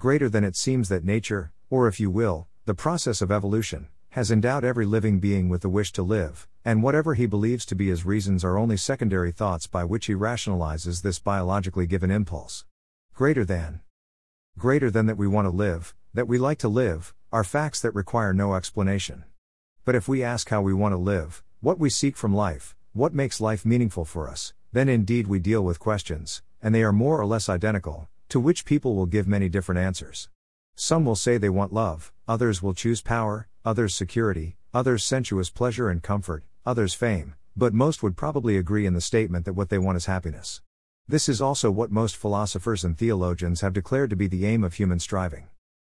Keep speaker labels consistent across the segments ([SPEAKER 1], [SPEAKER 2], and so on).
[SPEAKER 1] Greater than it seems that nature, or if you will, the process of evolution, has endowed every living being with the wish to live, and whatever he believes to be his reasons are only secondary thoughts by which he rationalizes this biologically given impulse. Greater than. Greater than that we want to live, that we like to live, are facts that require no explanation. But if we ask how we want to live, what we seek from life, what makes life meaningful for us, then indeed we deal with questions, and they are more or less identical, to which people will give many different answers. Some will say they want love, others will choose power, others security, others sensuous pleasure and comfort, others fame, but most would probably agree in the statement that what they want is happiness. This is also what most philosophers and theologians have declared to be the aim of human striving.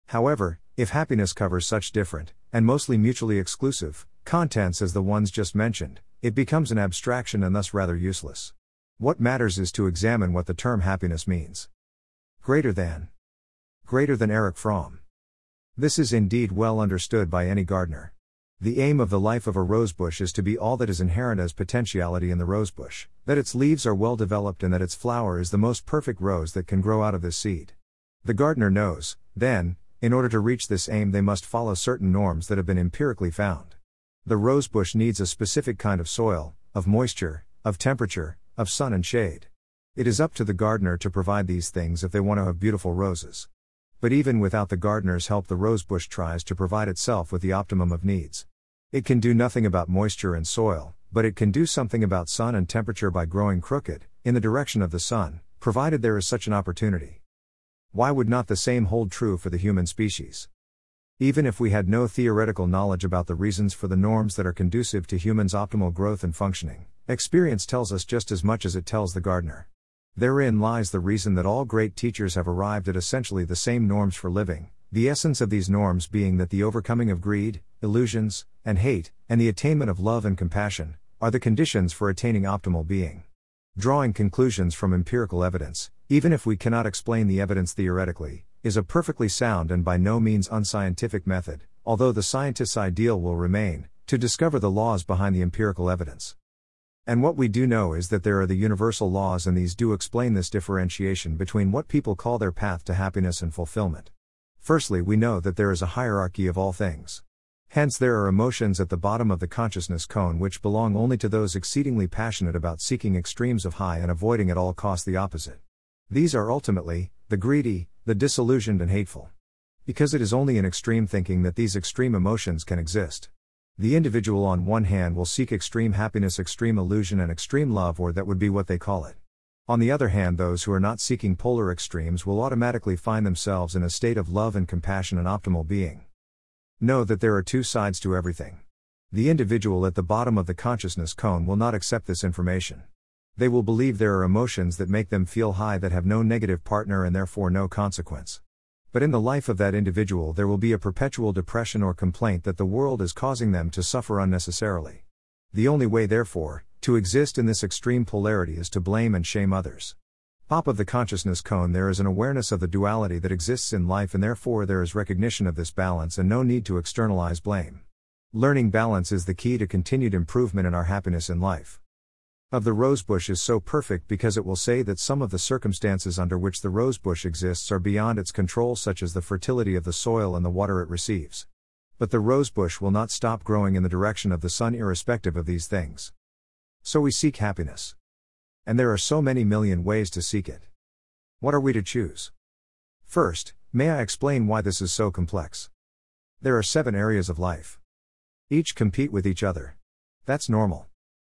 [SPEAKER 1] However, if happiness covers such different, and mostly mutually exclusive, contents as the ones just mentioned, it becomes an abstraction and thus rather useless. What matters is to examine what the term happiness means. Greater than. Greater than Erich Fromm. This is indeed well understood by any gardener. The aim of the life of a rosebush is to be all that is inherent as potentiality in the rosebush, that its leaves are well developed and that its flower is the most perfect rose that can grow out of this seed. The gardener knows, then, in order to reach this aim, they must follow certain norms that have been empirically found. The rosebush needs a specific kind of soil, of moisture, of temperature, of sun and shade. It is up to the gardener to provide these things if they want to have beautiful roses. But even without the gardener's help, the rosebush tries to provide itself with the optimum of needs. It can do nothing about moisture and soil, but it can do something about sun and temperature by growing crooked, in the direction of the sun, provided there is such an opportunity. Why would not the same hold true for the human species? Even if we had no theoretical knowledge about the reasons for the norms that are conducive to humans' optimal growth and functioning, experience tells us just as much as it tells the gardener. Therein lies the reason that all great teachers have arrived at essentially the same norms for living, the essence of these norms being that the overcoming of greed, illusions, and hate, and the attainment of love and compassion, are the conditions for attaining optimal being. Drawing conclusions from empirical evidence, even if we cannot explain the evidence theoretically, is a perfectly sound and by no means unscientific method, although the scientist's ideal will remain to discover the laws behind the empirical evidence. And what we do know is that there are the universal laws, and these do explain this differentiation between what people call their path to happiness and fulfillment. Firstly, we know that there is a hierarchy of all things. Hence, there are emotions at the bottom of the consciousness cone which belong only to those exceedingly passionate about seeking extremes of high and avoiding at all costs the opposite. These are ultimately, the greedy, the disillusioned, and hateful. Because it is only in extreme thinking that these extreme emotions can exist. The individual, on one hand, will seek extreme happiness, extreme illusion, and extreme love, or that would be what they call it. On the other hand, those who are not seeking polar extremes will automatically find themselves in a state of love and compassion and optimal being. Know that there are two sides to everything. The individual at the bottom of the consciousness cone will not accept this information. They will believe there are emotions that make them feel high that have no negative partner and therefore no consequence. But in the life of that individual, there will be a perpetual depression or complaint that the world is causing them to suffer unnecessarily. The only way, therefore, to exist in this extreme polarity is to blame and shame others. Top of the consciousness cone, there is an awareness of the duality that exists in life, and therefore there is recognition of this balance and no need to externalize blame. Learning balance is the key to continued improvement in our happiness in life. Of the rosebush is so perfect because it will say that some of the circumstances under which the rosebush exists are beyond its control, such as the fertility of the soil and the water it receives. But the rosebush will not stop growing in the direction of the sun, irrespective of these things. So we seek happiness. And there are so many million ways to seek it. What are we to choose? First, may I explain why this is so complex? There are seven areas of life. Each compete with each other. That's normal.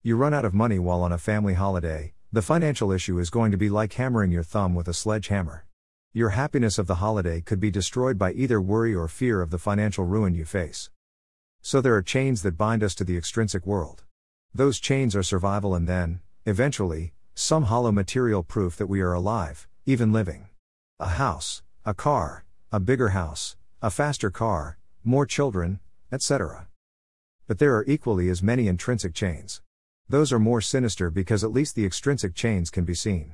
[SPEAKER 1] You run out of money while on a family holiday, the financial issue is going to be like hammering your thumb with a sledgehammer. Your happiness of the holiday could be destroyed by either worry or fear of the financial ruin you face. So there are chains that bind us to the extrinsic world. Those chains are survival and then, eventually, some hollow material proof that we are alive, even living. A house, a car, a bigger house, a faster car, more children, etc. But there are equally as many intrinsic chains. Those are more sinister because at least the extrinsic chains can be seen.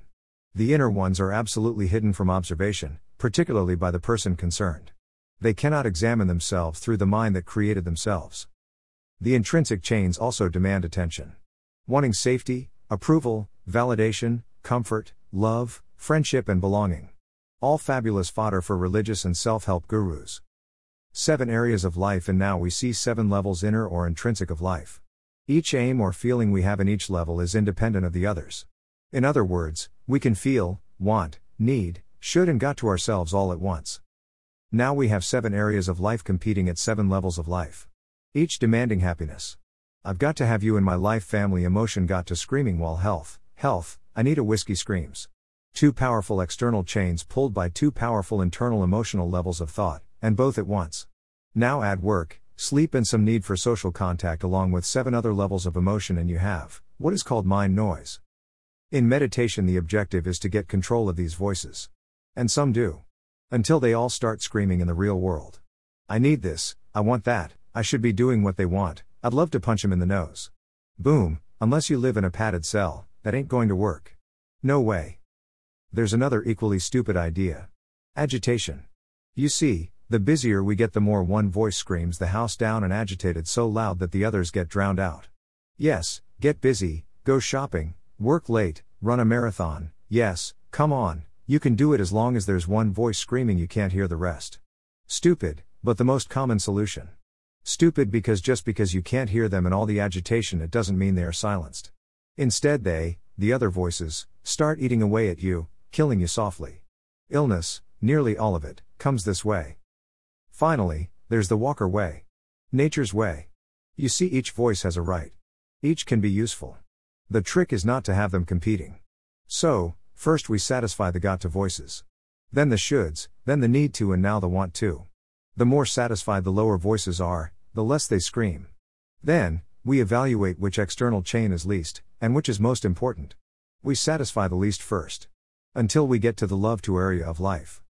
[SPEAKER 1] The inner ones are absolutely hidden from observation, particularly by the person concerned. They cannot examine themselves through the mind that created themselves. The intrinsic chains also demand attention. Wanting safety, approval, validation, comfort, love, friendship, and belonging. All fabulous fodder for religious and self help gurus. Seven areas of life, and now we see seven levels inner or intrinsic of life. Each aim or feeling we have in each level is independent of the others. In other words, we can feel, want, need, should, and got to ourselves all at once. Now we have seven areas of life competing at seven levels of life. Each demanding happiness. I've got to have you in my life, family emotion got to screaming while health, health, I need a whiskey screams. Two powerful external chains pulled by two powerful internal emotional levels of thought, and both at once. Now add work, sleep, and some need for social contact along with seven other levels of emotion, and you have what is called mind noise. In meditation, the objective is to get control of these voices. And some do. Until they all start screaming in the real world. I need this, I want that, I should be doing what they want, I'd love to punch him in the nose. Boom, unless you live in a padded cell, that ain't going to work. No way. There's another equally stupid idea agitation. You see, the busier we get, the more one voice screams the house down and agitated so loud that the others get drowned out. Yes, get busy, go shopping, work late, run a marathon, yes, come on, you can do it as long as there's one voice screaming you can't hear the rest. Stupid, but the most common solution. Stupid because just because you can't hear them and all the agitation, it doesn't mean they are silenced. Instead, they, the other voices, start eating away at you, killing you softly. Illness, nearly all of it, comes this way. Finally, there's the Walker way. Nature's way. You see, each voice has a right. Each can be useful. The trick is not to have them competing. So, First we satisfy the got to voices. Then the shoulds, then the need to, and now the want to. The more satisfied the lower voices are, the less they scream. Then, we evaluate which external chain is least, and which is most important. We satisfy the least first. Until we get to the love to area of life.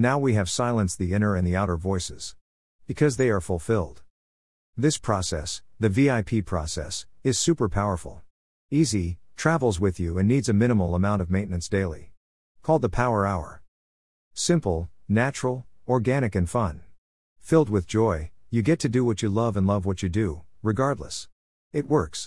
[SPEAKER 1] Now we have silenced the inner and the outer voices. Because they are fulfilled. This process, the VIP process, is super powerful. Easy, travels with you and needs a minimal amount of maintenance daily. Called the Power Hour. Simple, natural, organic, and fun. Filled with joy, you get to do what you love and love what you do, regardless. It works.